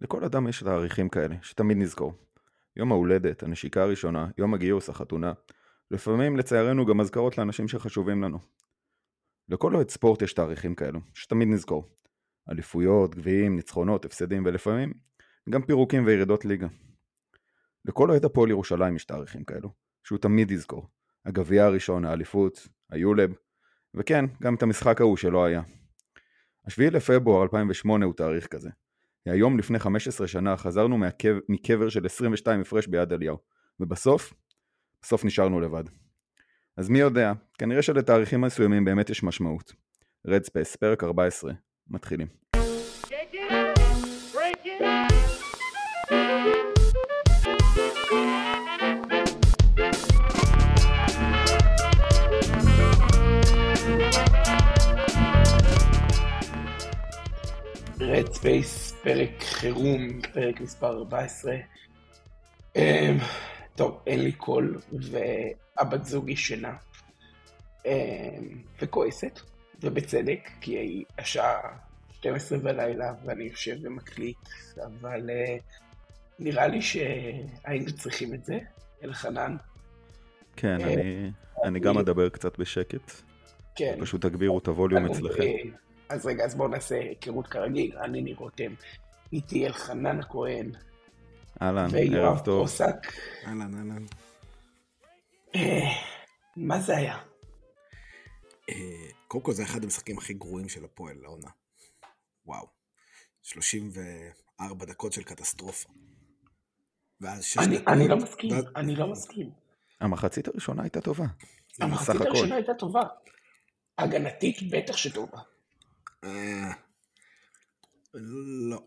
לכל אדם יש תאריכים כאלה, שתמיד נזכור. יום ההולדת, הנשיקה הראשונה, יום הגיוס, החתונה. לפעמים לצערנו גם אזכרות לאנשים שחשובים לנו. לכל אוהד ספורט יש תאריכים כאלו, שתמיד נזכור. אליפויות, גביעים, ניצחונות, הפסדים ולפעמים גם פירוקים וירידות ליגה. לכל אוהד הפועל ירושלים יש תאריכים כאלו, שהוא תמיד יזכור. הגביע הראשון, האליפות, היולב, וכן, גם את המשחק ההוא שלא היה. השביעי לפברואר 2008 הוא תאריך כזה. היום לפני 15 שנה חזרנו מהקבר, מקבר של 22 הפרש ביד אליהו, ובסוף, בסוף נשארנו לבד. אז מי יודע, כנראה שלתאריכים מסוימים באמת יש משמעות. Red Space, פרק 14, מתחילים. Red Space, פרק חירום, פרק מספר 14. אמ, טוב, אין לי קול, והבת זוג ישנה. אמ, וכועסת, ובצדק, כי השעה 12 בלילה ואני יושב ומקליט, אבל אה, נראה לי שהיינו צריכים את זה, אלחנן. כן, אה, אני, אני גם אדבר קצת בשקט. כן. פשוט תגבירו את הווליום אצלכם. אה, אז רגע, אז בואו נעשה היכרות כרגיל, אני ניר רותם, איתי אלחנן הכהן. אהלן, ערב טוב. פוסק. אהלן, אהלן. מה זה היה? קודם כל זה אחד המשחקים הכי גרועים של הפועל לעונה. וואו. 34 דקות של קטסטרופה. ואז 6 דקות... אני לא מסכים, אני לא מסכים. המחצית הראשונה הייתה טובה. המחצית הראשונה הייתה טובה. הגנתית בטח שטובה. אה, לא.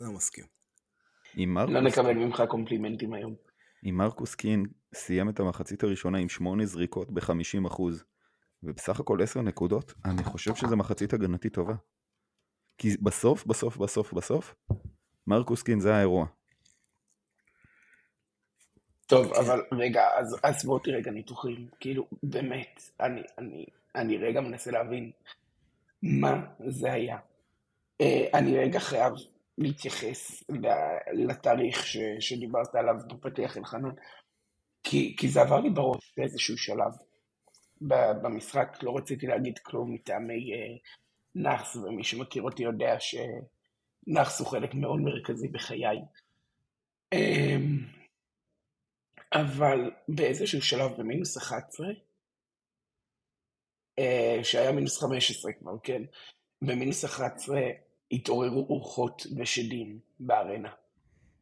לא מסכים. לא נקבל ממך קומפלימנטים היום. אם מרקוס קין סיים את המחצית הראשונה עם שמונה זריקות ב-50% ובסך הכל 10 נקודות, אני חושב שזו מחצית הגנתית טובה. כי בסוף, בסוף, בסוף, בסוף, מרקוס קין זה האירוע. טוב, אבל רגע, אז, אז בוא תראה רגע ניתוחים. כאילו, באמת, אני, אני, אני רגע מנסה להבין מה זה היה. Uh, אני רגע חייב להתייחס לתאריך ש, שדיברת עליו בפתיח אלחנן, כי, כי זה עבר לי בראש באיזשהו שלב במשחק, לא רציתי להגיד כלום מטעמי uh, נאחס, ומי שמכיר אותי יודע שנאחס הוא חלק מאוד מרכזי בחיי. Um, אבל באיזשהו שלב במינוס 11, אה, שהיה מינוס 15 כבר, כן? במינוס 11 התעוררו רוחות ושדים בארנה.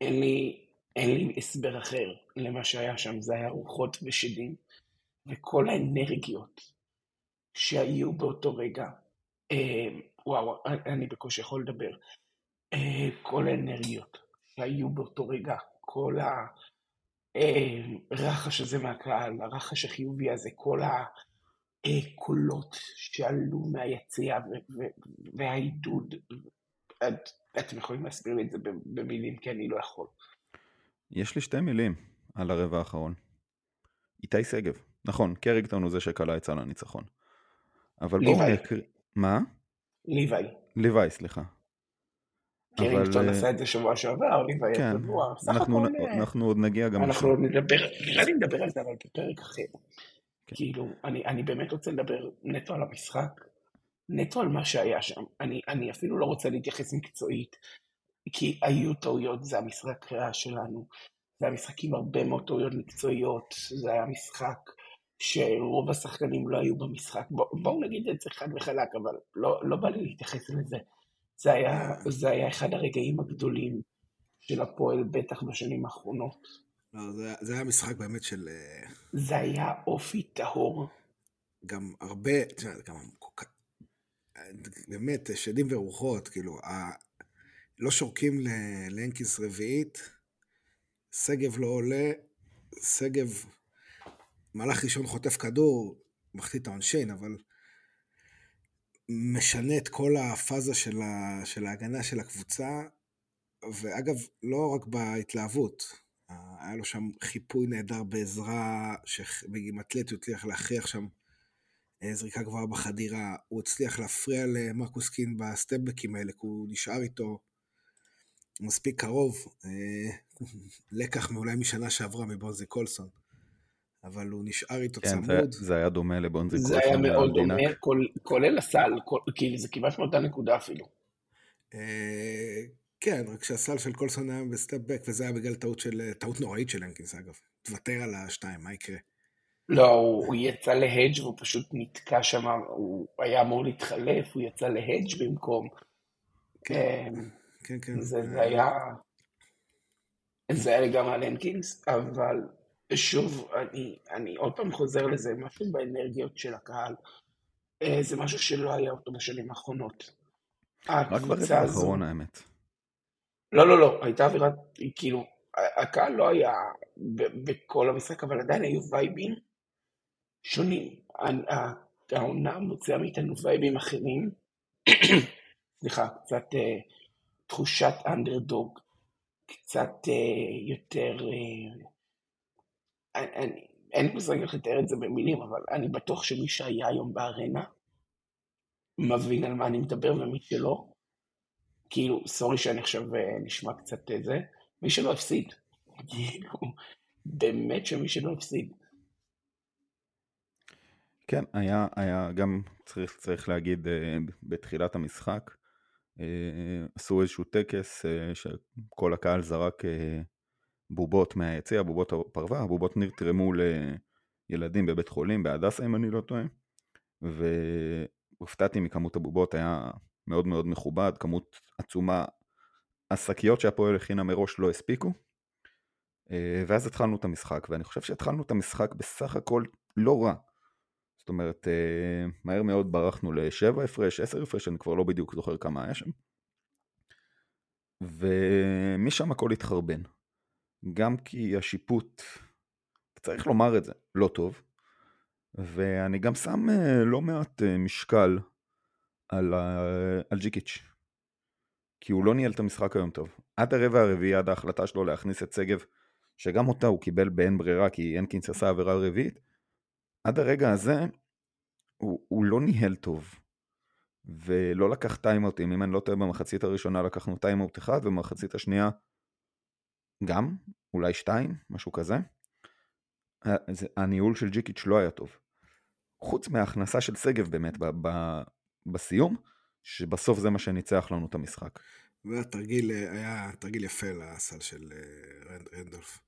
אין לי, אין לי הסבר אחר למה שהיה שם, זה היה רוחות ושדים, וכל האנרגיות שהיו באותו רגע, אה, וואו, אני בקושי יכול לדבר, אה, כל האנרגיות שהיו באותו רגע, כל הרחש הזה מהקהל, הרחש החיובי הזה, כל ה... קולות שעלו מהיציע והעידוד. את, אתם יכולים להסביר לי את זה במילים כי אני לא יכול. יש לי שתי מילים על הרבע האחרון. איתי שגב. נכון, קריקטון הוא זה שקלע את סל הניצחון. אבל בואו נקריא... מה? ליוואי. ליוואי, סליחה. קרינגטון עשה את זה שבוע שעבר, ליוואי כן, אנחנו, אנחנו עוד נגיע גם אנחנו עוד נדבר, נראה לי נדבר על זה אבל בפרק אחר. כן. כאילו, אני, אני באמת רוצה לדבר נטו על המשחק, נטו על מה שהיה שם. אני, אני אפילו לא רוצה להתייחס מקצועית, כי היו טעויות, זה המשחק קריאה שלנו. זה היה משחק עם הרבה מאוד טעויות מקצועיות, זה היה משחק שרוב השחקנים לא היו במשחק. בוא, בואו נגיד את זה חד וחלק, אבל לא, לא בא לי להתייחס לזה. זה היה, זה היה אחד הרגעים הגדולים של הפועל, בטח בשנים האחרונות. לא, זה, זה היה משחק באמת של... אה, זה היה אופי טהור. גם הרבה, תשמע, גם... באמת, שדים ורוחות, כאילו, ה... לא שורקים לאנקיס רביעית, שגב לא עולה, שגב, מהלך ראשון חוטף כדור, מחטיא את העונשין, אבל משנה את כל הפאזה של, ה... של ההגנה של הקבוצה, ואגב, לא רק בהתלהבות, היה לו שם חיפוי נהדר בעזרה, שעם אתלטיות הצליח להכריח שם אה, זריקה גבוהה בחדירה, הוא הצליח להפריע למרקוס קין בסטפבקים האלה, כי הוא נשאר איתו. מספיק קרוב, אה, לקח מאולי משנה שעברה מבונזי קולסון, אבל הוא נשאר איתו כן, צמוד. זה, זה היה דומה לבונזי זה קולסון. היה מאוד. דומה, כל- כולל הסל, כל- כאילו זה כמעט מאותה נקודה אפילו. כן, רק שהסל של קולסון היה ב step back, וזה היה בגלל טעות של, טעות נוראית של הנקינס אגב. תוותר על השתיים, מה יקרה? לא, הוא, הוא יצא להדג' והוא פשוט נתקע שם, הוא היה אמור להתחלף, הוא יצא להדג' במקום. כן. אמ, כן, כן. זה, זה היה... זה היה לגמרי על הנקינס, אבל שוב, אני, אני עוד פעם חוזר לזה, משהו באנרגיות של הקהל, אה, זה משהו שלא היה אותו בשנים האחרונות. רק ברבע. האחרון האמת. לא, לא, לא, הייתה אווירת, כאילו, הקהל לא היה בכל המשחק, אבל עדיין היו וייבים שונים. העונה מוציאה מאיתנו וייבים אחרים. סליחה, קצת אה, תחושת אנדרדוג, קצת אה, יותר... אה, אני, אין לי מושג איך לתאר את זה במילים, אבל אני בטוח שמי שהיה היום בארנה מבין על מה אני מדבר, ומי שלא, כאילו, סורי שאני עכשיו אה, נשמע קצת אה, זה, מי שלא הפסיד. כאילו, באמת שמי שלא הפסיד. כן, היה, היה גם, צריך, צריך להגיד, אה, בתחילת המשחק, עשו איזשהו טקס שכל הקהל זרק בובות מהיציע, בובות הפרווה, הבובות נרתרמו לילדים בבית חולים, בהדסה אם אני לא טועה, והופתעתי מכמות הבובות, היה מאוד מאוד מכובד, כמות עצומה, השקיות שהפועל הכינה מראש לא הספיקו, אה, ואז התחלנו את המשחק, ואני חושב שהתחלנו את המשחק בסך הכל לא רע. זאת אומרת, אה, מהר מאוד ברחנו לשבע הפרש, עשר הפרש, אני כבר לא בדיוק זוכר כמה היה שם. ומשם הכל התחרבן. גם כי השיפוט, צריך לומר את זה, לא טוב. ואני גם שם אה, לא מעט משקל על, על ג'יקיץ'. כי הוא לא ניהל את המשחק היום טוב. עד הרבע הרביעי, עד ההחלטה שלו להכניס את שגב, שגם אותה הוא קיבל באין ברירה כי הנקינס עשה עבירה רביעית, עד הרגע הזה הוא, הוא לא ניהל טוב. ולא לקח טיימאוטים, אם אני לא טועה במחצית הראשונה לקחנו טיימאוט אחד ובמחצית השנייה גם, אולי שתיים, משהו כזה. הניהול של ג'יקיץ' לא היה טוב. חוץ מההכנסה של שגב באמת בסיום, שבסוף זה מה שניצח לנו את המשחק. והתרגיל אה, היה תרגיל יפה לסל של אה, רנד, רנדולף.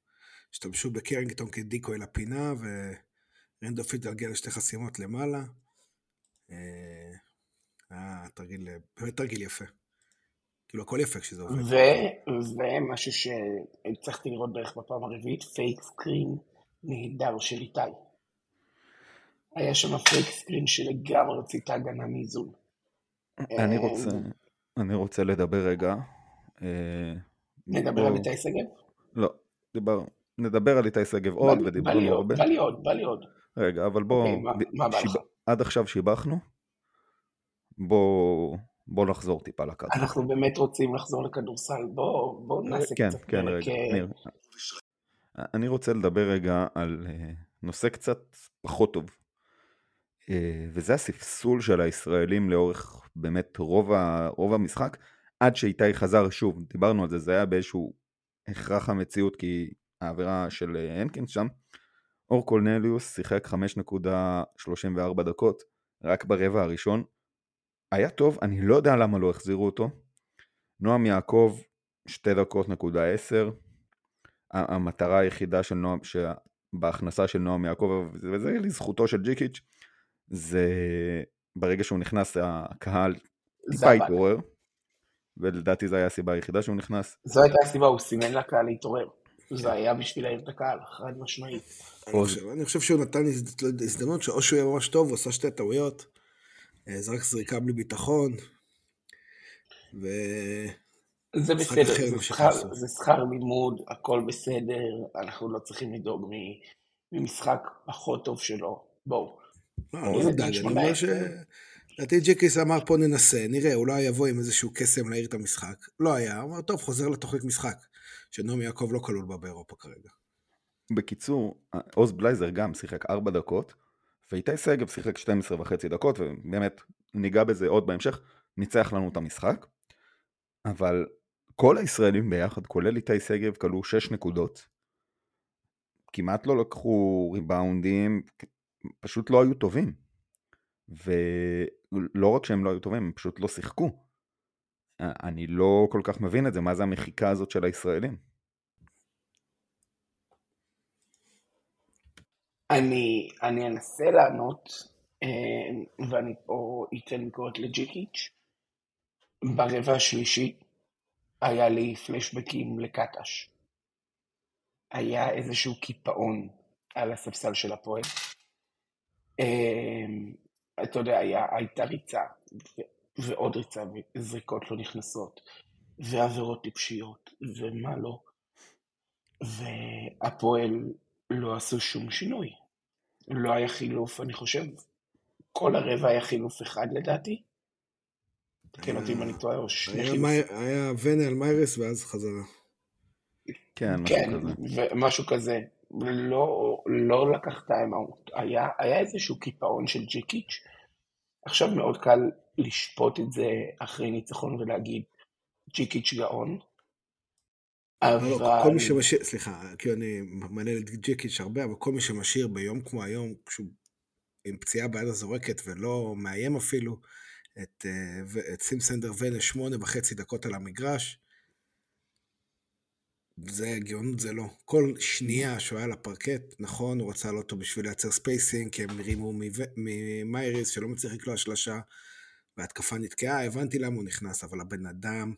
השתמשו בקרינגטון כדיקוי לפינה, ורנדולף התגלגל לשתי חסימות למעלה. אה, היה תרגיל, באמת תרגיל יפה. כאילו הכל יפה כשזה עובד. ו- ומשהו שהצלחתי לראות בערך בפעם הרביעית, fake screen נהדר של איתי. היה שם fake screen שלגמרי הוציא את ההגנה מאיזון. אני אה, רוצה, אני רוצה לדבר רגע. אה, נדבר בוא- על איתי שגב? לא, דיבר, נדבר על איתי שגב עוד, ודיברנו הרבה. בא לי עוד, בא לי עוד. רגע, אבל בוא, אוקיי, עד עכשיו שיבחנו, בוא, בוא נחזור טיפה לקרקע. אנחנו באמת רוצים לחזור לכדורסל, בואו בוא נעשה כן, קצת כן, פרק, רגע, אה, ניר. אני רוצה לדבר רגע על אה, נושא קצת פחות טוב, אה, וזה הספסול של הישראלים לאורך באמת רוב, ה, רוב המשחק, עד שאיתי חזר שוב, דיברנו על זה, זה היה באיזשהו הכרח המציאות, כי העבירה של אה, הנקינס שם, אור קולנליוס שיחק 5.34 דקות, רק ברבע הראשון, היה טוב, אני לא יודע למה לא החזירו אותו. נועם יעקב, 2 דקות נקודה 10. ה- המטרה היחידה של נועם, בהכנסה של נועם יעקב, וזה לזכותו של ג'יקיץ', זה ברגע שהוא נכנס, הקהל זה טיפה. התעורר, ולדעתי זו הייתה הסיבה היחידה שהוא נכנס. זו הייתה הסיבה, הוא סימן לקהל להתעורר. זה היה בשביל להעיר את הקהל, חד משמעית. אני חושב- שהוא נתן הזדמנות שאו שהוא יהיה ממש טוב, הוא עשה שתי טעויות, אה, זרק זריקה בלי ביטחון, ו... זה בסדר, זה שכר. זה לימוד, הכל בסדר, אנחנו לא צריכים לדאוג ממשחק פחות טוב שלו. בואו. לא, אני לא בן מודאג, אני 18. אומר ש... לדעתי ג'יקיס אמר פה ננסה, נראה, אולי יבוא עם איזשהו קסם להעיר את המשחק. לא היה, אמר טוב, חוזר לתוכנית משחק, שנעמי יעקב לא כלול בה באירופה כרגע. בקיצור, עוז בלייזר גם שיחק 4 דקות, ואיתי שגב שיחק 12 וחצי דקות, ובאמת ניגע בזה עוד בהמשך, ניצח לנו את המשחק. אבל כל הישראלים ביחד, כולל איתי שגב, כלו 6 נקודות. כמעט לא לקחו ריבאונדים, פשוט לא היו טובים. ולא רק שהם לא היו טובים, הם פשוט לא שיחקו. אני לא כל כך מבין את זה, מה זה המחיקה הזאת של הישראלים? אני, אני אנסה לענות, אה, ואני פה אתן ביקורת לג'יקיץ'. ברבע השלישי היה לי פלשבקים לקטש. היה איזשהו קיפאון על הספסל של הפועל. אה, אתה יודע, היה, הייתה ריצה, ועוד ריצה, וזריקות לא נכנסות, ועבירות טיפשיות, ומה לא. והפועל לא עשו שום שינוי. לא היה חילוף, אני חושב, כל הרבע היה חילוף אחד לדעתי. תקן אותי אם אני טועה, או שני חילופים. היה ונל מיירס ואז חזרה. כן, משהו כן, כזה. משהו כזה. לא, לא לקח טיימאוט. היה, היה איזשהו קיפאון של ג'יקיץ'. עכשיו מאוד קל לשפוט את זה אחרי ניצחון ולהגיד ג'יקיץ' גאון. לא, לא, אבל... כל מי שמשאיר, סליחה, כי אני מעלה את ג'יקיץ' הרבה, אבל כל מי שמשאיר ביום כמו היום, כשהוא עם פציעה ביד הזורקת ולא מאיים אפילו, את, אה, את סימסנדר ונה שמונה וחצי דקות על המגרש, זה גאונות זה לא. כל שנייה שהוא היה על הפרקט, נכון, הוא רצה אותו בשביל לייצר ספייסינג, כי הם רימו מו- ממייריס שלא מצליח לקלוע שלושה, וההתקפה נתקעה, הבנתי למה הוא נכנס, אבל הבן אדם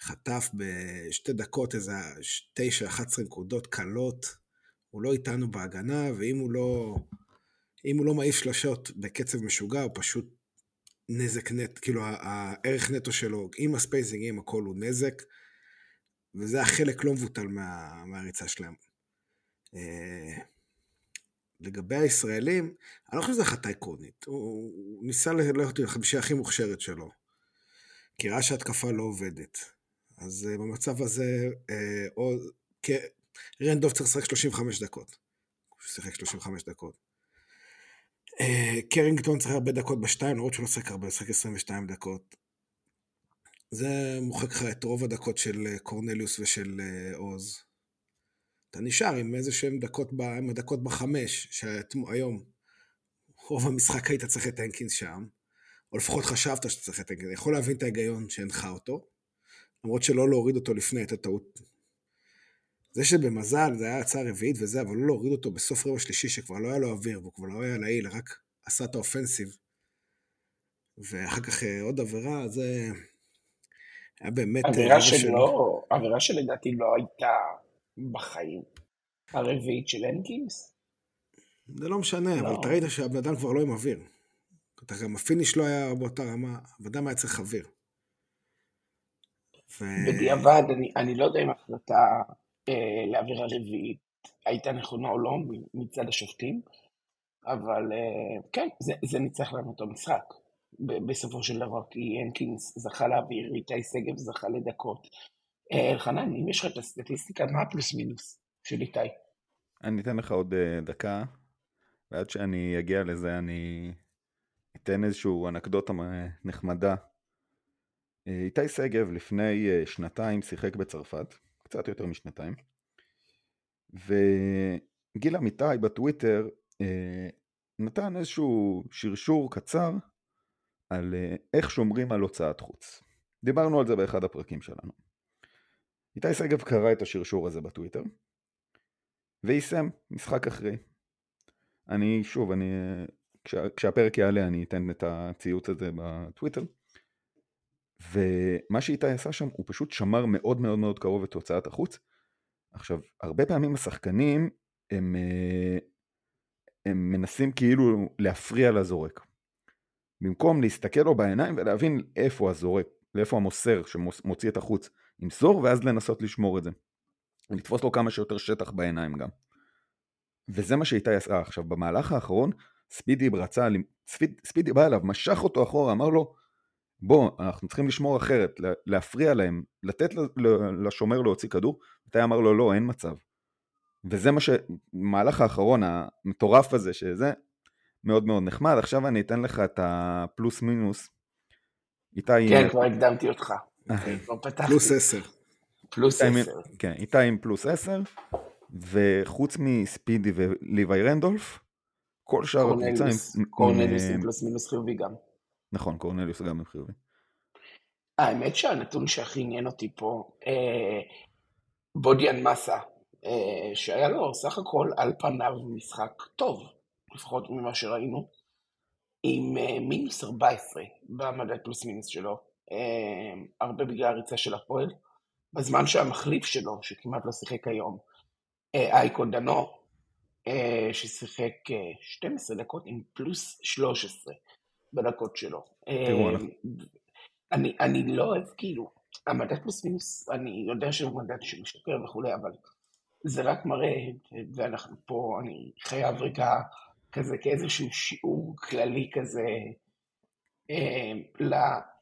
חטף בשתי דקות איזה 9-11 נקודות קלות, הוא לא איתנו בהגנה, ואם הוא לא, הוא לא מעיף שלשות בקצב משוגע, הוא פשוט נזק נט, כאילו הערך נטו שלו, עם הספייסינג, עם הכל הוא נזק, וזה החלק לא מבוטל מה, מהריצה שלהם. אה, לגבי הישראלים, אני לא חושב שזו החלטה עקרונית. הוא, הוא ניסה ללכת עם החמישייה הכי מוכשרת שלו, כי ראה שההתקפה לא עובדת. אז uh, במצב הזה, uh, או, כ- רנדוב צריך לשחק 35 דקות. הוא שיחק 35 דקות. Uh, קרינגטון צריך הרבה דקות בשתיים, למרות שהוא לא שיחק הרבה, הוא שיחק 22 דקות. זה מוחק לך את רוב הדקות של אה, קורנליוס ושל אה, עוז. אתה נשאר עם איזה שהם דקות, ב, עם הדקות בחמש, שהיום רוב המשחק היית צריך את הנקינס שם, או לפחות חשבת שאתה צריך את הנקינס. יכול להבין את ההיגיון שהנחה אותו, למרות שלא להוריד אותו לפני הייתה טעות. זה שבמזל זה היה עבירה רביעית וזה, אבל לא להוריד אותו בסוף רבע שלישי שכבר לא היה לו אוויר, והוא כבר לא היה יעיל, רק עשה את ה offensive. ואחר כך אה, עוד עבירה, זה היה באמת... אה, עבירה רבע שלא, עבירה שלדעתי לא הייתה בחיים. הרביעית של הנקינס? זה לא משנה, לא. אבל אתה ראית שהבן אדם כבר לא עם אוויר. אתה גם ה finish לא היה באותה רמה, הבן אדם היה צריך אוויר. ו... בדיעבד, אני, אני לא יודע אם ההחלטה אה, לעבירה רביעית הייתה נכונה או לא מצד השופטים, אבל אה, כן, זה, זה ניצח לנו את המשחק. בסופו של דבר, כי הנקינס זכה להעביר, איתי שגב זכה לדקות. אה, אלחנן, אם יש לך את הסטטיסטיקה, מה הפלוס מינוס של איתי? אני אתן לך עוד אה, דקה, ועד שאני אגיע לזה אני אתן איזושהי אנקדוטה מ- נחמדה. אה, איתי שגב לפני אה, שנתיים שיחק בצרפת, קצת יותר משנתיים, וגיל אמיתי בטוויטר אה, נתן איזשהו שרשור קצר על אה, איך שומרים על הוצאת חוץ. דיברנו על זה באחד הפרקים שלנו. איתי שגב קרא את השרשור הזה בטוויטר, ויישם משחק אחרי. אני שוב, אני, כשה, כשהפרק יעלה אני אתן את הציוץ הזה בטוויטר. ומה שאיתי עשה שם, הוא פשוט שמר מאוד מאוד מאוד קרוב את הוצאת החוץ. עכשיו, הרבה פעמים השחקנים, הם, אה, הם מנסים כאילו להפריע לזורק. במקום להסתכל לו בעיניים ולהבין איפה הזורק, לאיפה המוסר שמוציא את החוץ, ימסור, ואז לנסות לשמור את זה. לתפוס לו כמה שיותר שטח בעיניים גם. וזה מה שאיתי עשה. עכשיו, במהלך האחרון, ספידי רצה, ספיד, ספידי בא אליו, משך אותו אחורה, אמר לו, בוא, אנחנו צריכים לשמור אחרת, לה- להפריע להם, לתת לשומר להוציא כדור, איתי אמר לו, לא, אין מצב. וזה מה ש... במהלך האחרון, המטורף הזה, שזה מאוד מאוד נחמד. עכשיו אני אתן לך את הפלוס מינוס. איתי, כן, כבר הקדמתי אותך. אוקיי. פלוס עשר. פלוס עשר. כן, איתי עם פלוס 10, וחוץ מספידי וליוואי רנדולף, כל שאר הקבוצה קורנליוס, עם... קורנליוס עם- עם פלוס מינוס חיובי גם. נכון, קורנליוס גם עם חיובי. האמת שהנתון שהכי עניין אותי פה, אה, בודיאן מסה, אה, שהיה לו סך הכל על פניו משחק טוב, לפחות ממה שראינו, עם אה, מינוס 14 במדד פלוס מינוס שלו, אה, הרבה בגלל הריצה של הפועל, בזמן שהמחליף שלו, שכמעט לא שיחק היום, אה, אייקו דנו, ששיחק אה, 12 דקות עם פלוס 13 בדקות שלו. אני, אני לא אוהב, כאילו, המדד פלוס מינוס, אני יודע שהוא מדד שמשתפר וכולי, אבל זה רק מראה, ואנחנו פה, אני חייב רגע כזה כאיזשהו שיעור כללי כזה אה,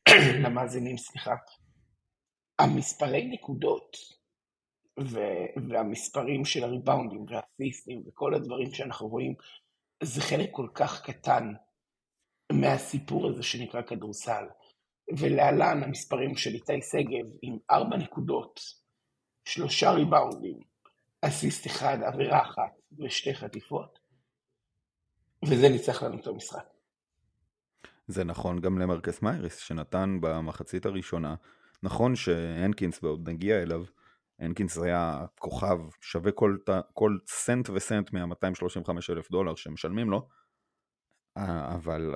למאזינים, סליחה. המספרי נקודות ו- והמספרים של הריבאונדים והאסיסטים וכל הדברים שאנחנו רואים, זה חלק כל כך קטן מהסיפור הזה שנקרא כדורסל. ולהלן המספרים של איתי שגב עם ארבע נקודות, שלושה ריבאונדים, אסיסט אחד, עבירה אחת ושתי חטיפות, וזה ניצח לנו את המשחק. זה נכון גם למרקס מייריס, שנתן במחצית הראשונה, נכון שהנקינס, ועוד נגיע אליו, הנקינס היה כוכב שווה כל, כל סנט וסנט מה-235 אלף דולר שמשלמים לו, אבל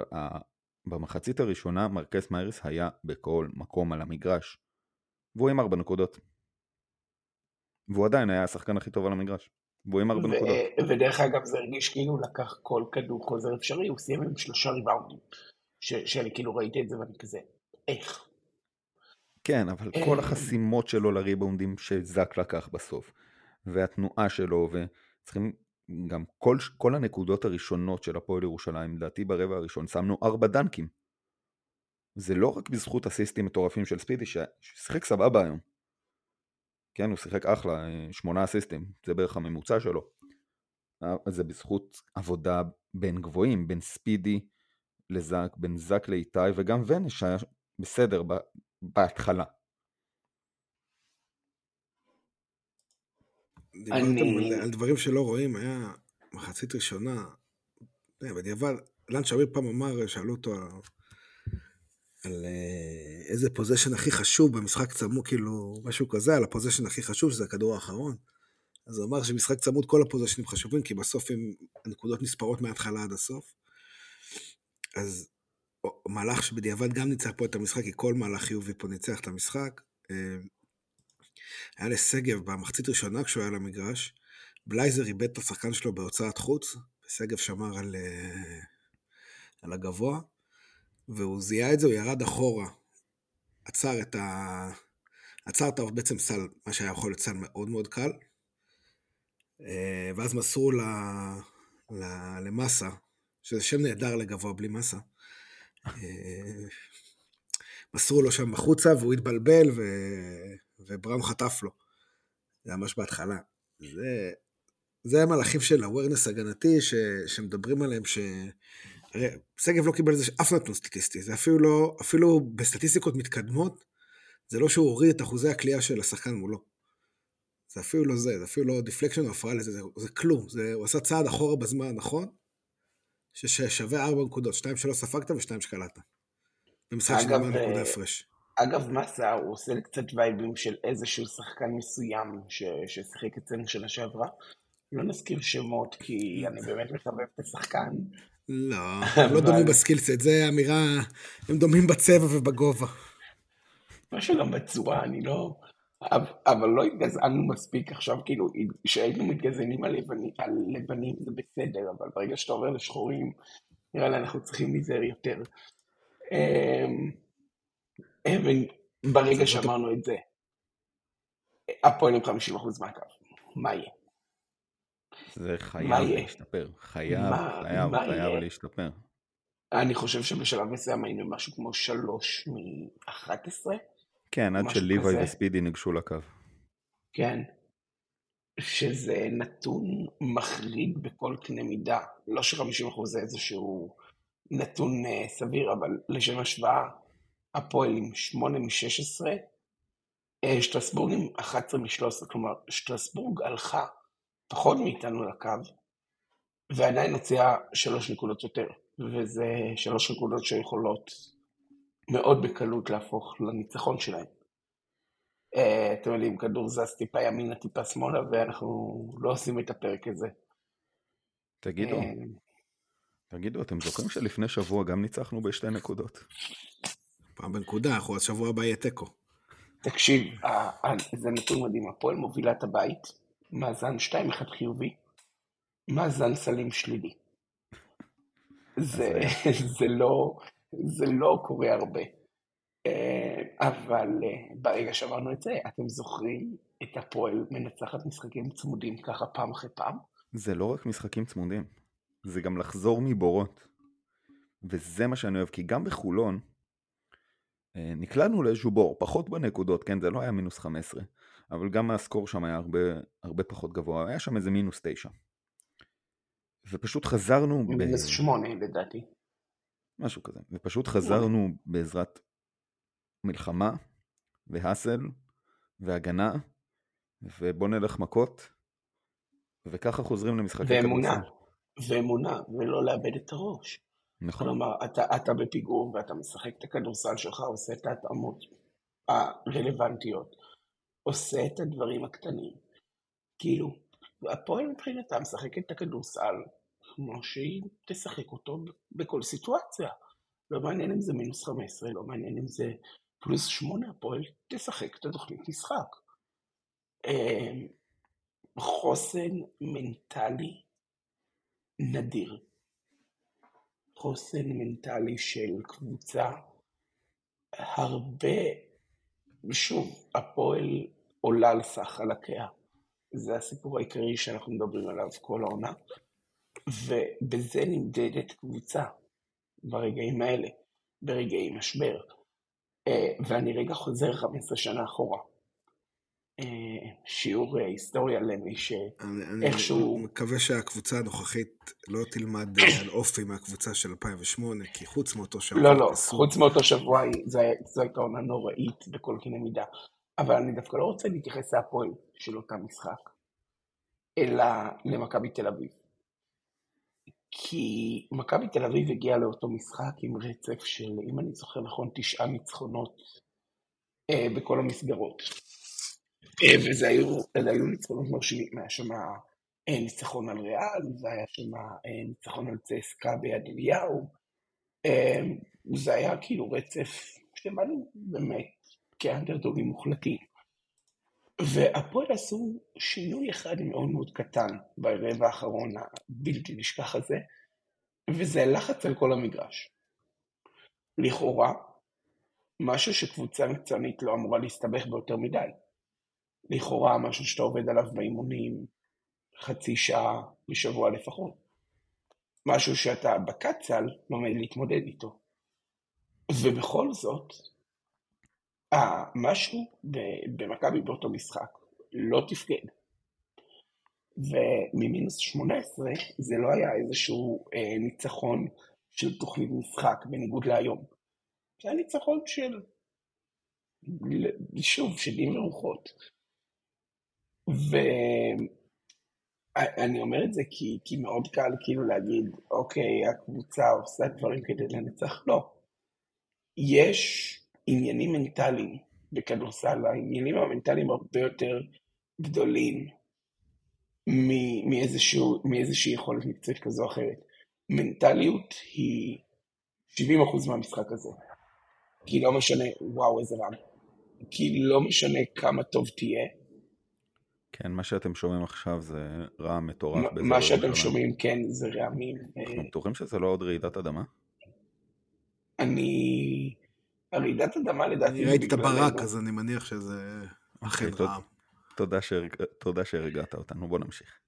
במחצית הראשונה מרקס מייריס היה בכל מקום על המגרש, והוא עם ארבע נקודות. והוא עדיין היה השחקן הכי טוב על המגרש, והוא עם ו- נקודות. ודרך אגב זה הרגיש כאילו לקח כל כדור חוזר אפשרי, הוא סיים עם שלושה ריבאונדים, שאני כאילו ראיתי את זה ואני כזה, איך? כן, אבל אה. כל החסימות שלו לריבאונדים שזק לקח בסוף, והתנועה שלו, וצריכים גם כל, כל הנקודות הראשונות של הפועל ירושלים, לדעתי ברבע הראשון, שמנו ארבע דנקים. זה לא רק בזכות אסיסטים מטורפים של ספידי, ששיחק סבבה היום. כן, הוא שיחק אחלה, אה, שמונה אסיסטים, זה בערך הממוצע שלו. אה, זה בזכות עבודה בין גבוהים, בין ספידי לזק, בין זק לאיתי, וגם ונש היה בסדר בהתחלה. דיברתם אני- על, על דברים שלא רואים, היה מחצית ראשונה, יודע, בדיעבד, לן שמיר פעם אמר, שאלו אותו על, אה, איזה פוזיישן הכי חשוב במשחק צמוד, כאילו, משהו כזה, על הפוזיישן הכי חשוב, שזה הכדור האחרון. אז הוא אמר שמשחק צמוד כל הפוזיישנים חשובים, כי בסוף הם, הנקודות נספרות מההתחלה עד הסוף. אז מהלך שבדיעבד גם ניצח פה את המשחק, כי כל מהלך חיובי פה ניצח את המשחק. אה, היה לשגב במחצית ראשונה כשהוא היה על המגרש, בלייזר איבד את השחקן שלו בהוצאת חוץ, ושגב שמר על, אה, על הגבוה, והוא זיהה את זה, הוא ירד אחורה, עצר את ה... עצר את ה- בעצם סל, מה שהיה יכול להיות סל מאוד מאוד קל, אה, ואז מסרו ל... ל... למסה, שזה שם נהדר לגבוה בלי מסה, אה, מסרו לו שם החוצה והוא התבלבל ו... ובראון חטף לו. זה ממש בהתחלה. זה, זה המהלכים של awareness הגנתי ש... שמדברים עליהם, ש... שגב לא קיבל לזה אף נתון סטטיסטי, זה אפילו לא, אפילו בסטטיסטיקות מתקדמות, זה לא שהוא הוריד את אחוזי הקליעה של השחקן מולו. זה אפילו לא זה, זה אפילו לא deflection או הפרעה לזה, זה, זה כלום, זה, הוא עשה צעד אחורה בזמן הנכון, ששווה ארבע נקודות, שתיים שלא ספגת ושתיים שקלעת. במשחק של ארבע נקודה אה, הפרש. אגב, מסה, הוא עושה לי קצת וייבים של איזשהו שחקן מסוים ש... ששיחק אצלנו שנה שעברה. לא נזכיר שמות, כי אני באמת מחבב את השחקן. לא, הם לא דומים בסקילסט, זה אמירה, הם דומים בצבע ובגובה. משהו גם בצורה, אני לא... אבל, לא התגזענו מספיק עכשיו, כאילו, כשהיינו מתגזענים על לבנים, זה בסדר, אבל ברגע שאתה עובר לשחורים, נראה לי אנחנו צריכים להיזהר יותר. אמ, אבן, ברגע שאמרנו את זה, הפועל עם 50% מהקו, מה יהיה? זה חייב? להשתפר. חייב, מה- חייב, מה חייב יהיה? להשתפר. אני חושב שבשלב מסוים היינו משהו כמו 3 מ-11, כן, עד שליוואי כזה. וספידי ניגשו לקו. כן, שזה נתון מחריד בכל קנה מידה. לא ש-50% זה איזשהו נתון uh, סביר, אבל לשם השוואה, הפועל עם 8 מ-16 אה, שטרסבורג עם 11 מ-13, כלומר, שטרסבורג הלכה פחות מאיתנו לקו, ועדיין הוציאה שלוש נקודות יותר, וזה שלוש נקודות שיכולות מאוד בקלות להפוך לניצחון שלהם. אה, אתם יודעים, כדור זז טיפה ימינה, טיפה שמאלה, ואנחנו לא עושים את הפרק הזה. תגידו, אה, תגידו, אתם זוכרים שלפני שבוע גם ניצחנו בשתי נקודות? פעם בנקודה, אנחנו עד שבוע הבא יהיה תיקו. תקשיב, ה- ה- זה נתון מדהים, הפועל מובילה את הבית, מאזן 2-1 חיובי, מאזן סלים שלילי. זה, זה, לא, זה לא קורה הרבה. אה, אבל אה, ברגע שאמרנו את זה, אתם זוכרים את הפועל מנצחת משחקים צמודים ככה פעם אחרי פעם? זה לא רק משחקים צמודים, זה גם לחזור מבורות. וזה מה שאני אוהב, כי גם בחולון אה, נקלענו לאיזשהו בור, פחות בנקודות, כן, זה לא היה מינוס 15, אבל גם הסקור שם היה הרבה, הרבה פחות גבוה, היה שם איזה מינוס 9. ופשוט חזרנו, ב... מינוס 8 לדעתי. משהו כזה, ופשוט חזרנו בעזרת מלחמה, והאסל, והגנה, ובוא נלך מכות, וככה חוזרים למשחקי ואמונה, כדורסל. ואמונה, ולא לאבד את הראש. נכון, כלומר, אתה, אתה בפיגור ואתה משחק את הכדורסל שלך, עושה את ההתאמות הרלוונטיות, עושה את הדברים הקטנים. כאילו, הפועל מבחינתה משחקת את הכדורסל כמו שהיא תשחק אותו בכל סיטואציה. לא מעניין אם זה מינוס 15, לא מעניין אם זה פלוס 8, הפועל תשחק את התוכנית משחק. אמ, חוסן מנטלי נדיר. חוסן מנטלי של קבוצה הרבה, שוב, הפועל עולה על סך חלקיה. זה הסיפור העיקרי שאנחנו מדברים עליו כל העונה, ובזה נמדדת קבוצה ברגעים האלה, ברגעי משבר. אה, ואני רגע חוזר 15 שנה אחורה. אה, שיעור אה, היסטוריה למי אני, אני שאיכשהו... מקווה שהקבוצה הנוכחית לא תלמד על אופי מהקבוצה של 2008, כי חוץ מאותו שבוע... לא, לא, עשו- חוץ מאותו שבוע, זו הייתה עונה נוראית בכל קנה מידה. אבל אני דווקא לא רוצה להתייחס להפועל של אותה משחק, אלא למכבי תל אביב. כי מכבי תל אביב הגיעה לאותו משחק עם רצף של, אם אני זוכר נכון, תשעה ניצחונות אה, בכל המסגרות. אה, וזה היו, היו ניצחונות מרשימים, היה שם אה, ניצחון על ריאל, והיה שם אה, ניצחון על צסקה ביד אליהו. זה היה כאילו רצף שבאנו באמת כאנדרדוגים מוחלטים. והפועל עשו שינוי אחד מאוד מאוד קטן ברבע האחרון הבלתי נשכח הזה, וזה לחץ על כל המגרש. לכאורה, משהו שקבוצה מקצוענית לא אמורה להסתבך ביותר מדי. לכאורה, משהו שאתה עובד עליו באימונים חצי שעה בשבוע לפחות. משהו שאתה בקצ"ל לומד להתמודד איתו. ובכל זאת, משהו במכבי באותו משחק לא תפקד. וממינוס 18 זה לא היה איזשהו אה, ניצחון של תוכנית משחק בניגוד להיום. זה היה ניצחון של, שוב, של דין ורוחות. ואני אומר את זה כי, כי מאוד קל כאילו להגיד, אוקיי, הקבוצה עושה דברים כדי לנצח. לא. יש עניינים מנטליים בכדורסל, העניינים המנטליים הרבה יותר גדולים מאיזשהו, מאיזושהי יכולת מקצועית כזו או אחרת. מנטליות היא 70% מהמשחק הזה. כי לא משנה, וואו איזה רם. כי לא משנה כמה טוב תהיה, כן, מה שאתם שומעים עכשיו זה רעם מטורף. מה- באזור מה שאתם. שומעים כן זה רעמים. אנחנו אה, בטוחים שזה לא עוד רעידת אדמה? אני... הרעידת אדמה לדעתי אני ראיתי את. הברק, אז אני מניח שזה אכן אוקיי. רעם. תודה, שהרג... תודה שהרגעת אותנו, בוא נמשיך.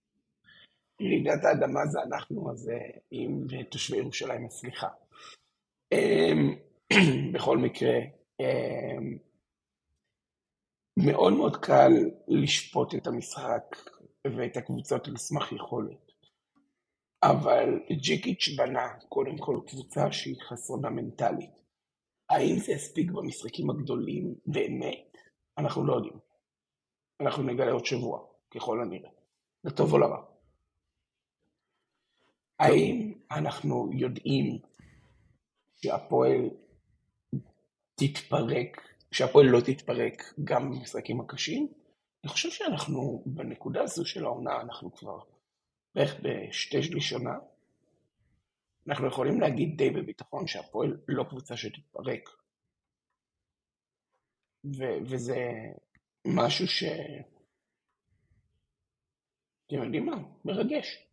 רעידת האדמה זה אנחנו, אז אה, עם תושבי ירושלים הסליחה. אמ, בכל מקרה, אמ, מאוד מאוד קל לשפוט את המשחק ואת הקבוצות על סמך יכולת. אבל ג'יקיץ' בנה קודם כל קבוצה שהיא חסונה מנטלית. האם זה יספיק במשחקים הגדולים באמת? אנחנו לא יודעים. אנחנו נגלה עוד שבוע, ככל הנראה. לטוב או לרע. האם אנחנו יודעים שהפועל תתפרק, שהפועל לא תתפרק גם במשחקים הקשים? אני חושב שאנחנו, בנקודה הזו של העונה, אנחנו כבר בערך בשתי שליש עונה, אנחנו יכולים להגיד די בביטחון שהפועל לא קבוצה שתתפרק. ו- וזה משהו ש... אתם יודעים מה? מרגש.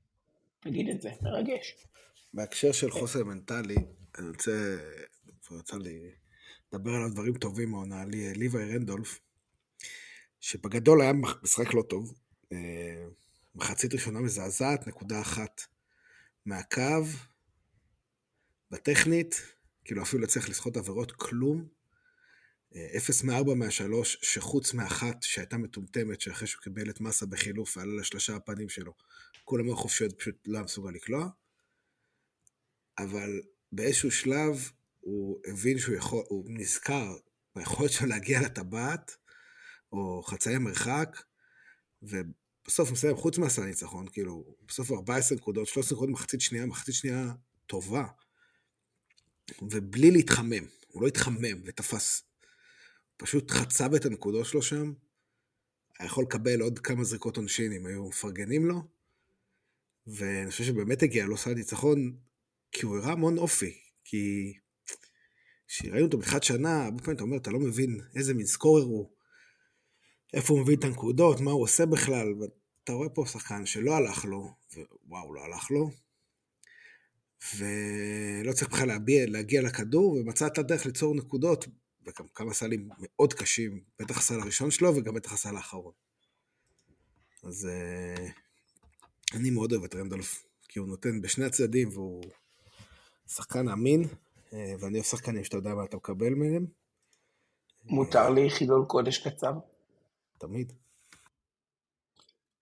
תגיד את זה, מרגש. בהקשר של חוסר מנטלי, אני רוצה, כבר יצא לי לדבר על הדברים טובים מהעונה, לי ליוואי רנדולף, שבגדול היה משחק לא טוב, אה, מחצית ראשונה מזעזעת, נקודה אחת מהקו, בטכנית, כאילו אפילו לא צריך לסחוט עבירות, כלום. 0 מ-4 מה-3, שחוץ מאחת שהייתה מטומטמת, שאחרי שהוא קיבל את מסה בחילוף ועלה לשלושה הפנים שלו, כולם היו חופשיות, פשוט לא היה מסוגל לקלוע. אבל באיזשהו שלב הוא הבין שהוא יכול, הוא נזכר ביכולת שלו להגיע לטבעת, או חצאי מרחק, ובסוף מסיים חוץ מהסל ניצחון, כאילו, בסוף 14 נקודות, 13 נקודות מחצית שנייה, מחצית שנייה טובה, ובלי להתחמם, הוא לא התחמם ותפס, פשוט חצב את הנקודות שלו שם, היה יכול לקבל עוד כמה זריקות עונשין אם היו מפרגנים לו, ואני חושב שבאמת הגיע לו סל ניצחון, כי הוא הראה המון אופי, כי כשראינו אותו בתחילת שנה, הרבה פעמים אתה אומר, אתה לא מבין איזה מין סקורר הוא, איפה הוא מביא את הנקודות, מה הוא עושה בכלל, ואתה רואה פה שחקן שלא הלך לו, ווואו, לא הלך לו, ולא צריך בכלל להביע, להגיע לכדור, ומצא את הדרך ליצור נקודות, וגם כמה סלים מאוד קשים, בטח הסל הראשון שלו, וגם בטח הסל האחרון. אז uh, אני מאוד אוהב את רנדולף, כי הוא נותן בשני הצדדים, והוא שחקן אמין, ואני אוהב שחקנים שאתה יודע מה אתה מקבל מהם. מותר לי חילול קודש קצר? תמיד.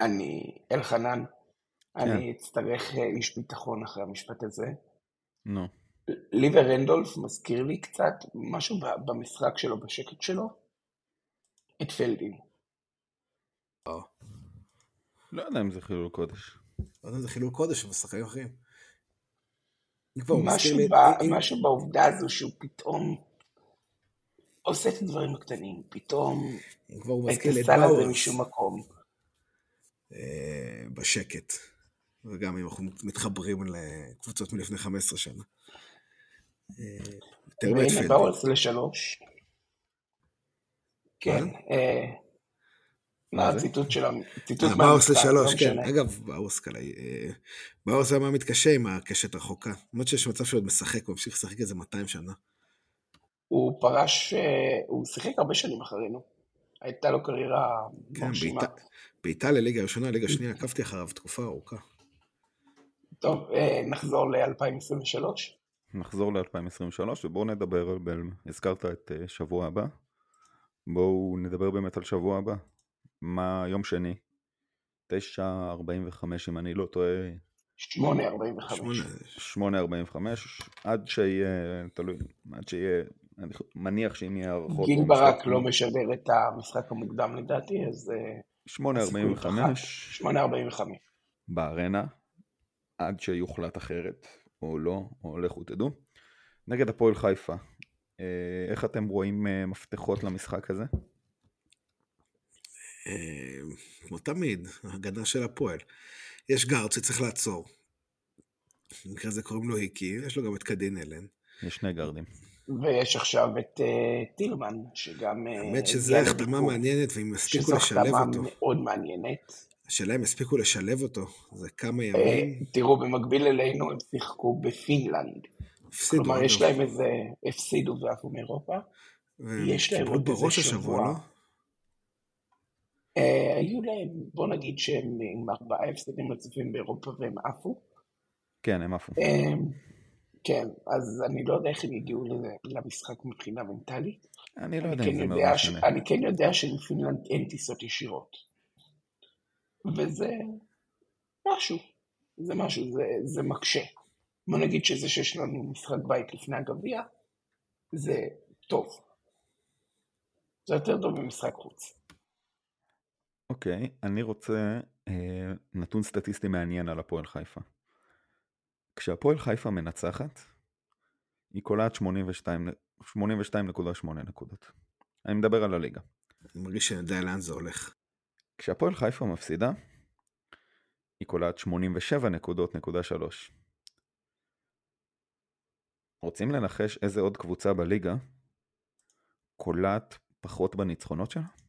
אני, אלחנן, כן. אני אצטרך אה, איש ביטחון אחרי המשפט הזה. נו. No. לי ורנדולף מזכיר לי קצת משהו במשחק שלו, בשקט שלו, את פלדין. לא. לא יודע אם זה חילול קודש. לא יודע אם זה חילול קודש, אבל שחקנים אחרים. משהו, ב... משהו בעובדה הזו שהוא פתאום עושה את הדברים הקטנים, פתאום את הסל הזה משום מקום. אה, בשקט. וגם אם אנחנו מתחברים לקבוצות מלפני 15 שנה. יותר והנה באורס לשלוש. כן. אה, מה הציטוט של הציטוט אה, באורס לשלוש, לא כן. אגב, באורס קלעי. אה, באורס היה מתקשה עם הקשת רחוקה. למרות שיש מצב שהוא עוד משחק, הוא המשיך לשחק איזה 200 שנה. הוא פרש, הוא שיחק הרבה שנים אחרינו. הייתה לו קריירה כן, מרשימה. באיטליה, ליגה ראשונה, ליגה שנייה, עקבתי אחריו תקופה ארוכה. טוב, נחזור ל-2023. נחזור ל-2023 ובואו נדבר. הזכרת את שבוע הבא. בואו נדבר באמת על שבוע הבא. מה יום שני? 9.45 אם אני לא טועה. 8.45. 8.45 עד שיהיה, תלוי, עד שיהיה, אני מניח שאם יהיה הערכות. גיל ברק לא משדר את המשחק המוקדם לדעתי, אז... 8.45. 8.45. בארנה, עד שיוחלט אחרת. או לא, או לכו תדעו. נגד הפועל חיפה, אה, איך אתם רואים אה, מפתחות למשחק הזה? אה, כמו תמיד, הגנה של הפועל. יש גארד שצריך לעצור. במקרה הזה קוראים לו היקי, יש לו גם את קדין אלן. יש שני גארדים. ויש עכשיו את uh, טילמן, שגם... האמת שזו החתמה מעניינת, ואם יספיקו לשלב אותו. שזו החתמה מאוד מעניינת. השאלה אם הספיקו לשלב אותו, זה כמה ימים. אה, תראו, במקביל אלינו הם שיחקו בפינלנד. הפסידו. כלומר, יש להם איזה, הפסידו ועפו מאירופה. יש להם עוד איזה שבוע. אה, היו להם, בוא נגיד שהם עם ארבעה הפסדים רצופים באירופה והם עפו. כן, הם עפו. אה, כן, אז אני לא יודע איך הם הגיעו למשחק מבחינה מנטלית. אני לא יודע אם כן זה מאוד משנה. אני כן יודע שלפינלנד אין טיסות ישירות. וזה משהו, זה משהו, זה, זה מקשה. בוא נגיד שזה שיש לנו משחק בית לפני הגביע, זה טוב. זה יותר טוב ממשחק חוץ. אוקיי, אני רוצה אה, נתון סטטיסטי מעניין על הפועל חיפה. כשהפועל חיפה מנצחת, היא קולעת 82.8 נקודות. אני מדבר על הליגה. אני מרגיש שאני יודע לאן זה הולך. כשהפועל חיפה מפסידה, היא קולעת 87 נקודות נקודה 3. רוצים לנחש איזה עוד קבוצה בליגה קולעת פחות בניצחונות שלה?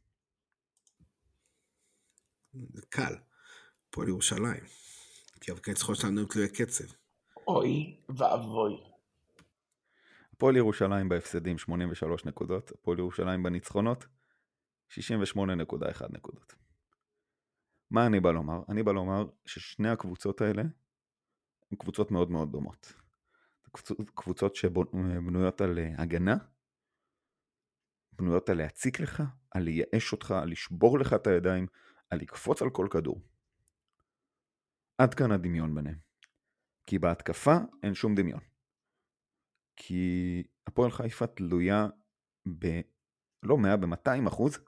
זה קל. הפועל ירושלים. כי הניצחונות שלנו הם תלויי קצב. אוי ואבוי. הפועל ירושלים בהפסדים 83 נקודות, הפועל ירושלים בניצחונות 68.1 נקודות. מה אני בא לומר? אני בא לומר ששני הקבוצות האלה הן קבוצות מאוד מאוד דומות. קבוצות שבנויות על אה, הגנה, בנויות על להציק לך, על לייאש אותך, על לשבור לך את הידיים, על לקפוץ על כל כדור. עד כאן הדמיון ביניהם. כי בהתקפה אין שום דמיון. כי הפועל חיפה תלויה ב... לא 100, ב-200 אחוז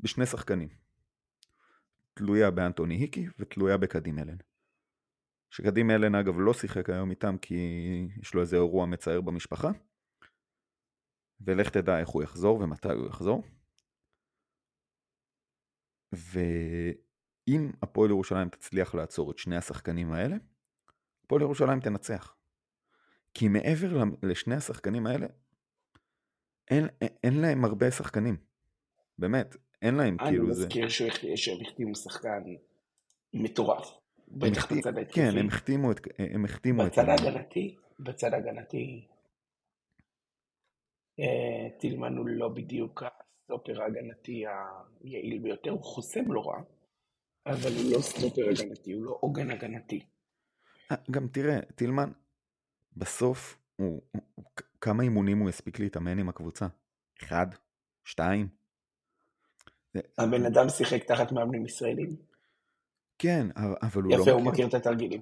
בשני שחקנים. תלויה באנטוני היקי ותלויה בקדים אלן. שקדים אלן אגב לא שיחק היום איתם כי יש לו איזה אירוע מצער במשפחה. ולך תדע איך הוא יחזור ומתי הוא יחזור. ואם הפועל ירושלים תצליח לעצור את שני השחקנים האלה, הפועל ירושלים תנצח. כי מעבר לשני השחקנים האלה, אין, אין, להם הרבה שחקנים. באמת, אין להם כאילו זה... אני מזכיר שהם החתימו שחקן מטורף. בטח בצד ההתקפי. כן, הם החתימו את... הם החתימו בצד ההגנתי, בצד ההגנתי, אה, טילמן הוא לא בדיוק הסטופר ההגנתי היעיל ביותר, הוא חוסם לא רע, אבל הוא לא סטופר הגנתי, הוא לא עוגן הגנתי. גם תראה, טילמן, בסוף, הוא, הוא, הוא, כמה אימונים הוא הספיק להתאמן עם הקבוצה? אחד? שתיים? הבן אדם שיחק תחת מאמנים ישראלים? כן, אבל הוא לא מכיר. יפה, הוא מכיר את התרגילים.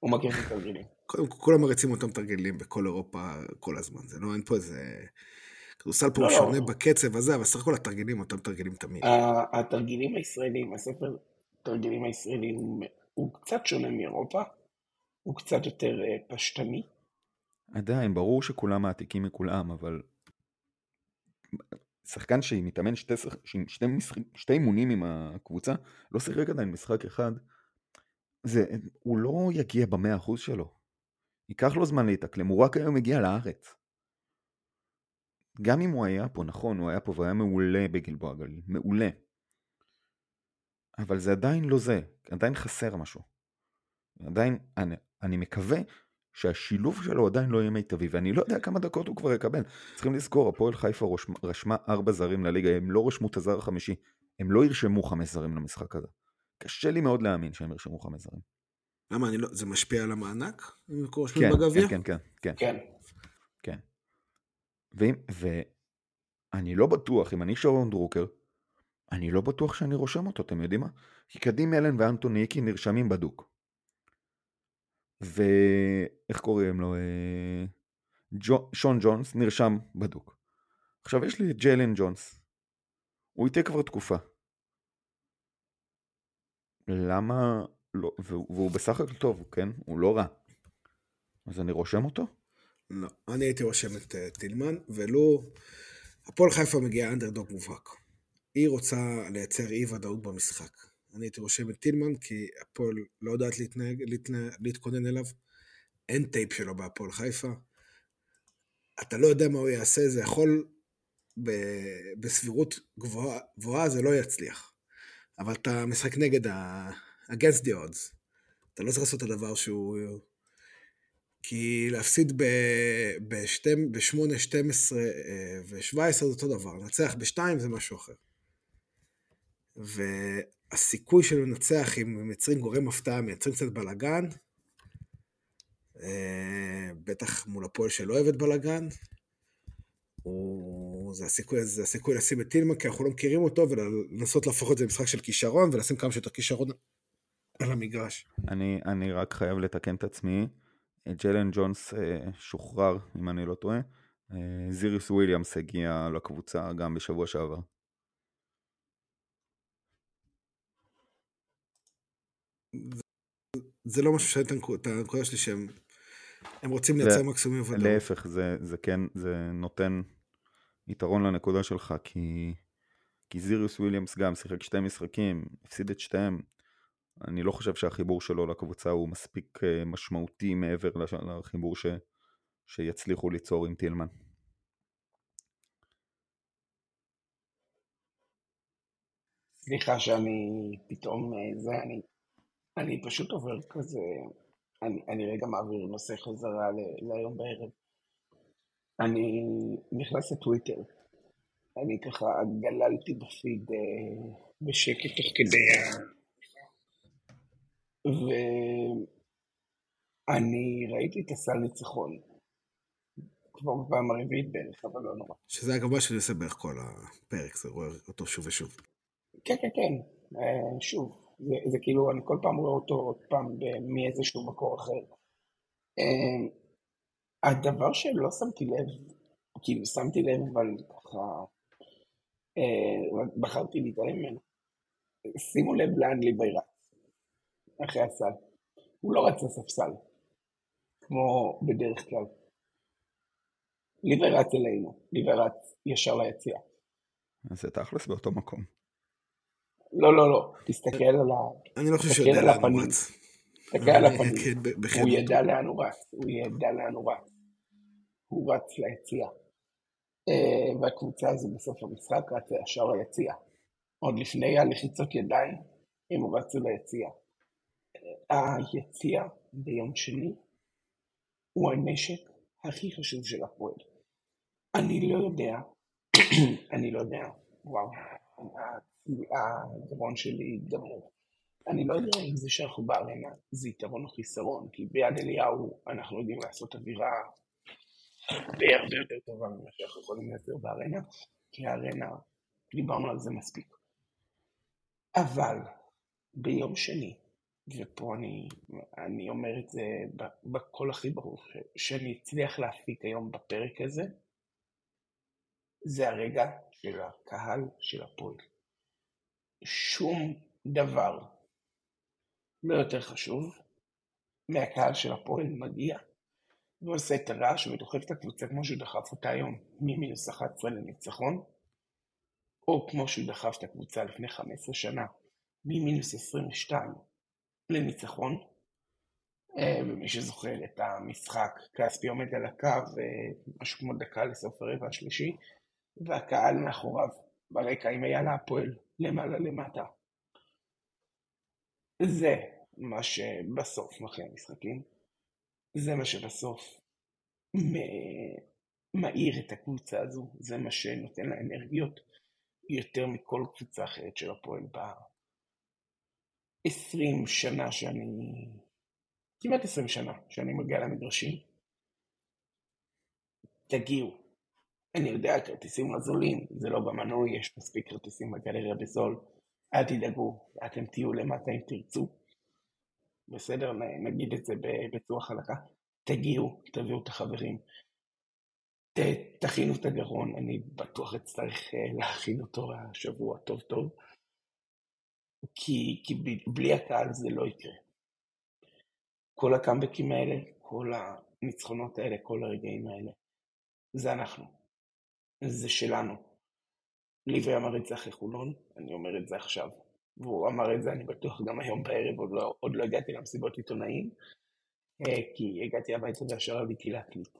הוא מכיר את התרגילים. כולם מריצים אותם תרגילים בכל אירופה כל הזמן. זה לא, אין פה איזה... כדורסל פה הוא לא, לא. שונה בקצב הזה, אבל סך הכל התרגילים אותם תרגילים תמיד. התרגילים הישראלים, הספר תרגילים הישראלים הוא קצת שונה מאירופה, הוא קצת יותר אה, פשטני. עדיין, ברור שכולם מעתיקים מכולם, אבל שחקן שמתאמן שתי, שתי, שתי, שתי אימונים עם הקבוצה, לא שיחק עדיין משחק אחד, זה, הוא לא יגיע במאה אחוז שלו. ייקח לו זמן להתאקלם, הוא רק היום הגיע לארץ. גם אם הוא היה פה, נכון, הוא היה פה והיה מעולה בגלבוע גליל, מעולה. אבל זה עדיין לא זה, עדיין חסר משהו. עדיין, אני, אני מקווה שהשילוב שלו עדיין לא יהיה מיטבי, ואני לא יודע כמה דקות הוא כבר יקבל. צריכים לזכור, הפועל חיפה רשמה, רשמה ארבע זרים לליגה, הם לא רשמו את הזר החמישי, הם לא ירשמו חמש זרים למשחק הזה. קשה לי מאוד להאמין שהם ירשמו חמש זרים. למה, אני לא, זה משפיע על המענק? כן, בגביע? כן, כן, כן. כן. כן. ואם, ואני לא בטוח, אם אני שרון דרוקר, אני לא בטוח שאני רושם אותו, אתם יודעים מה? כי קדים אלן ואנטוני איקי נרשמים בדוק. ואיך קוראים לו? אה, ג'ו... שון ג'ונס נרשם בדוק. עכשיו יש לי את ג'יילן ג'ונס. הוא איתי כבר תקופה. למה לא, והוא בסך הכל טוב, כן? הוא לא רע. אז אני רושם אותו? לא, אני הייתי רושם את uh, טילמן, ולו... הפועל חיפה מגיעה אנדרדוג מובהק. היא רוצה לייצר אי ודאות במשחק. אני הייתי רושם את טילמן, כי הפועל לא יודעת להתנהג, להתנהג, להתכונן אליו. אין טייפ שלו בהפועל חיפה. אתה לא יודע מה הוא יעשה, זה יכול ב, בסבירות גבוהה, גבוהה, זה לא יצליח. אבל אתה משחק נגד ה... against the odds. אתה לא צריך לעשות את הדבר שהוא... כי להפסיד ב-8, 12 ו-17 זה אותו דבר, לנצח ב-2 זה משהו אחר. והסיכוי של לנצח אם מייצרים גורם הפתעה, מייצרים קצת בלאגן, אה, בטח מול הפועל שלא אוהבת בלאגן. זה, הסיכוי, זה הסיכוי לשים את טילמן, כי אנחנו לא מכירים אותו, ולנסות להפוך את זה למשחק של כישרון, ולשים כמה שיותר כישרון על המגרש. אני, אני רק חייב לתקן את עצמי. אה, ג'לן ג'ונס אה, שוחרר, אם אני לא טועה. אה, זיריוס וויליאמס הגיע לקבוצה גם בשבוע שעבר. זה, לא משהו שהייתם את הנקודה שלי שהם הם רוצים לייצר מקסימום ודאות. להפך, זה, זה כן, זה נותן יתרון לנקודה שלך, כי, כי זיריוס וויליאמס גם שיחק שתי משחקים, הפסיד את שתיהם, אני לא חושב שהחיבור שלו לקבוצה הוא מספיק אה, משמעותי מעבר לחיבור ש, שיצליחו ליצור עם טילמן. סליחה שאני פתאום אה, זה, אני, אני פשוט עובר כזה, אני, אני רגע מעביר נושא חזרה ל, להיום בערב. אני נכנס לטוויטר, אני ככה גללתי בפיד אה, בשקט תוך כדי. ואני ראיתי את הסל ניצחון, כבר בפעם הרביעית בערך, אבל לא נורא. שזה אגב מה שאני עושה בערך כל הפרק, זה רואה אותו שוב ושוב. כן, כן, כן, אה, שוב. זה, זה כאילו, אני כל פעם רואה אותו עוד פעם מאיזשהו מקור אחר. אה, הדבר שלא שמתי לב, כאילו שמתי לב, אבל ככה, אה, בחרתי להתעלם ממנו. שימו לב לאן ליבי רץ, אחרי הסל. הוא לא רץ לספסל, כמו בדרך כלל. ליבי רץ אלינו, ליבי רץ ישר ליציאה. אז זה תכלס באותו מקום. לא, לא, לא, תסתכל על ה... אני לא חושב שהוא יודע לאן הוא רץ. תסתכל על הפנים. הוא ידע לאן הוא רץ, הוא ידע לאן הוא רץ. הוא רץ ליציאה. אה, והקבוצה הזו בסוף המשחק רצה ישר ליציאה. עוד לפני הלחיצות ידיים, הם רצו ליציאה. היציאה ביום שני הוא הנשק הכי חשוב של הפועל. אני לא יודע, אני לא יודע, וואו, הגרון שלי גמור. אני לא יודע אם זה שאנחנו בארנה זה יתרון או חיסרון, כי ביד אליהו אנחנו יודעים לעשות אווירה הרבה הרבה יותר טובה ממה שאנחנו יכולים לייצר בארנה, כי הארנה, דיברנו על זה מספיק. אבל ביום שני, ופה אני, אני אומר את זה בקול הכי ברור, שאני אצליח להפיק היום בפרק הזה, זה הרגע של הקהל של הפועל. שום דבר לא יותר חשוב מהקהל של הפועל מגיע ועושה את הרעש ודוחף את הקבוצה כמו שהוא דחף אותה היום ממינוס 11 לניצחון או כמו שהוא דחף את הקבוצה לפני 15 שנה ממינוס 22 לניצחון. אה, ומי שזוכר את המשחק כספי עומד על הקו משהו כמו דקה לסוף הרבע השלישי והקהל מאחוריו ברקע היה לה הפועל למעלה למטה. זה מה שבסוף מכריע משחקים, זה מה שבסוף מאיר את הקבוצה הזו, זה מה שנותן לה אנרגיות יותר מכל קבוצה אחרת של הפועל ב-20 שנה שאני, כמעט 20 שנה שאני מגיע למגרשים. תגיעו, אני יודע, כרטיסים לא זולים, זה לא במנוי, יש מספיק כרטיסים בגלריה בזול. אל תדאגו, אתם תהיו למטה אם תרצו. בסדר, נגיד את זה בצורה חלקה. תגיעו, תביאו את החברים. ת, תכינו את הגרון, אני בטוח אצטרך אה, להכין אותו השבוע טוב טוב. כי, כי בלי הקהל זה לא יקרה. כל הקאמבקים האלה, כל הניצחונות האלה, כל הרגעים האלה, זה אנחנו. זה שלנו. ליבי אמר את זה אחרי חולון, אני אומר את זה עכשיו. והוא אמר את זה, אני בטוח, גם היום בערב, עוד לא, עוד לא הגעתי למסיבות עיתונאים, אה, כי הגעתי הביתה וישר עליתי להקליט.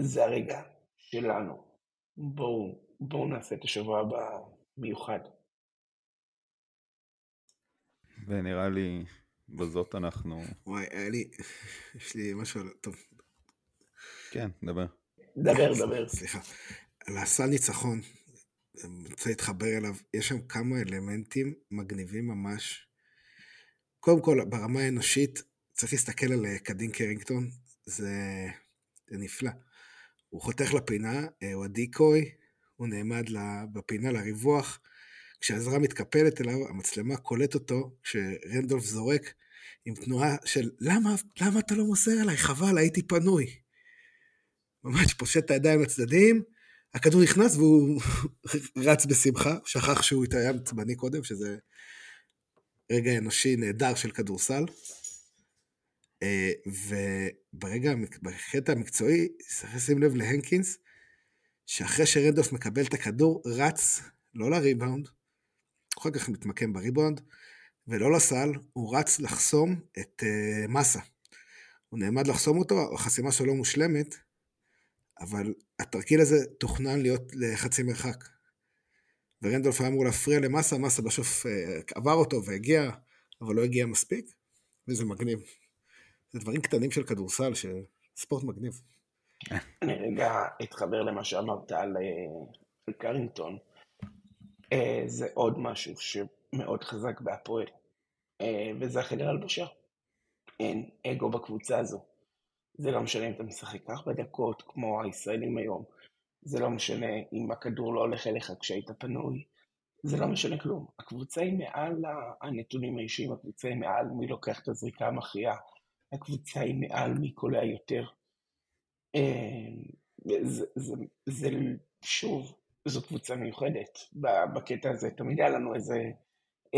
זה הרגע שלנו. בואו, בואו נעשה את השבוע הבא מיוחד. ונראה לי בזאת אנחנו... וואי, היה לי... יש לי משהו... טוב. כן, דבר. דבר, דבר. סליחה. על הסל ניצחון, אני רוצה להתחבר אליו, יש שם כמה אלמנטים מגניבים ממש. קודם כל, ברמה האנושית, צריך להסתכל על אה, קדין קרינגטון, זה, זה נפלא. הוא חותך לפינה, אה, הוא הדיקוי, הוא נעמד בפינה לריווח. כשעזרה מתקפלת אליו, המצלמה קולט אותו, כשרנדולף זורק, עם תנועה של למה, למה אתה לא מוסר אליי? חבל, הייתי פנוי. ממש פושט את הידיים לצדדים, הכדור נכנס והוא רץ בשמחה, שכח שהוא היה עצבני קודם, שזה רגע אנושי נהדר של כדורסל. אה, וברגע, בקטע המקצועי, צריך לשים לב להנקינס, שאחרי שרנדולף מקבל את הכדור, רץ, לא לריבאונד, אחר כך מתמקם בריבאונד, ולא לסל, הוא רץ לחסום את uh, מסה. הוא נעמד לחסום אותו, החסימה שלו מושלמת, אבל התרגיל הזה תוכנן להיות לחצי מרחק. ורנדולף היה אמור להפריע למסה, מסה בסוף uh, עבר אותו והגיע, אבל לא הגיע מספיק, וזה מגניב. זה דברים קטנים של כדורסל, שספורט מגניב. אני רגע אתחבר למה שאמרת על, אה, על קרינגטון. אה, זה עוד משהו שמאוד חזק בהפועל, אה, וזה החדר הלבשה. אין אגו בקבוצה הזו. זה לא משנה אם אתה משחק ארבע דקות, כמו הישראלים היום. זה לא משנה אם הכדור לא הולך אליך כשהיית פנוי. זה לא משנה כלום. הקבוצה היא מעל הנתונים האישיים, הקבוצה היא מעל מי לוקח את הזריקה המכריעה. הקבוצה היא מעל מי קולע יותר. זה, זה, זה שוב, זו קבוצה מיוחדת בקטע הזה. תמיד היה לנו איזה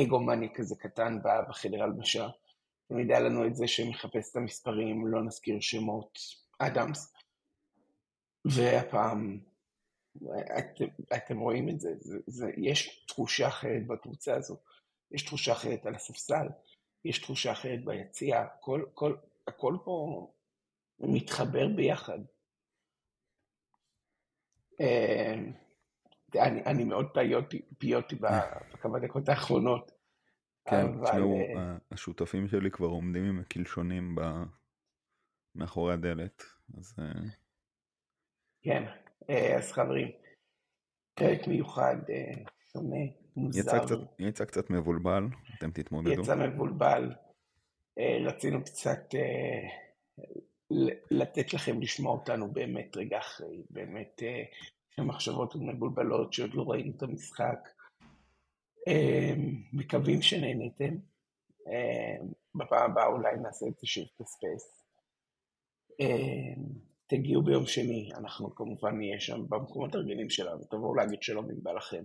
אגו מאני כזה קטן בחדר הלבשה. תמיד היה לנו את זה שמחפש את המספרים, לא נזכיר שמות, אדמס. והפעם, את, אתם רואים את זה, זה, זה, יש תחושה אחרת בקבוצה הזו, יש תחושה אחרת על הספסל, יש תחושה אחרת ביציע, כל, כל, הכל פה מתחבר ביחד. אה, אני, אני מאוד פיוטי, פיוטי בכמה דקות האחרונות. כן, תשמעו, אה, השותפים שלי כבר עומדים עם הקלשונים מאחורי הדלת, אז... אה, כן, אז חברים, פרק מיוחד, שונה, מוזר. יצא קצת, יצא קצת מבולבל, אתם תתמודדו. יצא מבולבל, רצינו קצת לתת לכם לשמוע אותנו באמת רגע אחרי, באמת מחשבות מבולבלות שעוד לא ראינו את המשחק. מקווים שנהניתם. בפעם הבאה אולי נעשה את זה shift space. תגיעו ביום שני, אנחנו כמובן נהיה שם במקומות הרגילים שלנו, תבואו להגיד שלום אם בא לכם.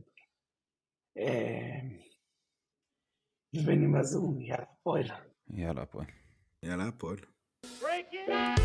ובנימה זו, יאללה פועל. יאללה הפועל. יאללה הפועל. Break it.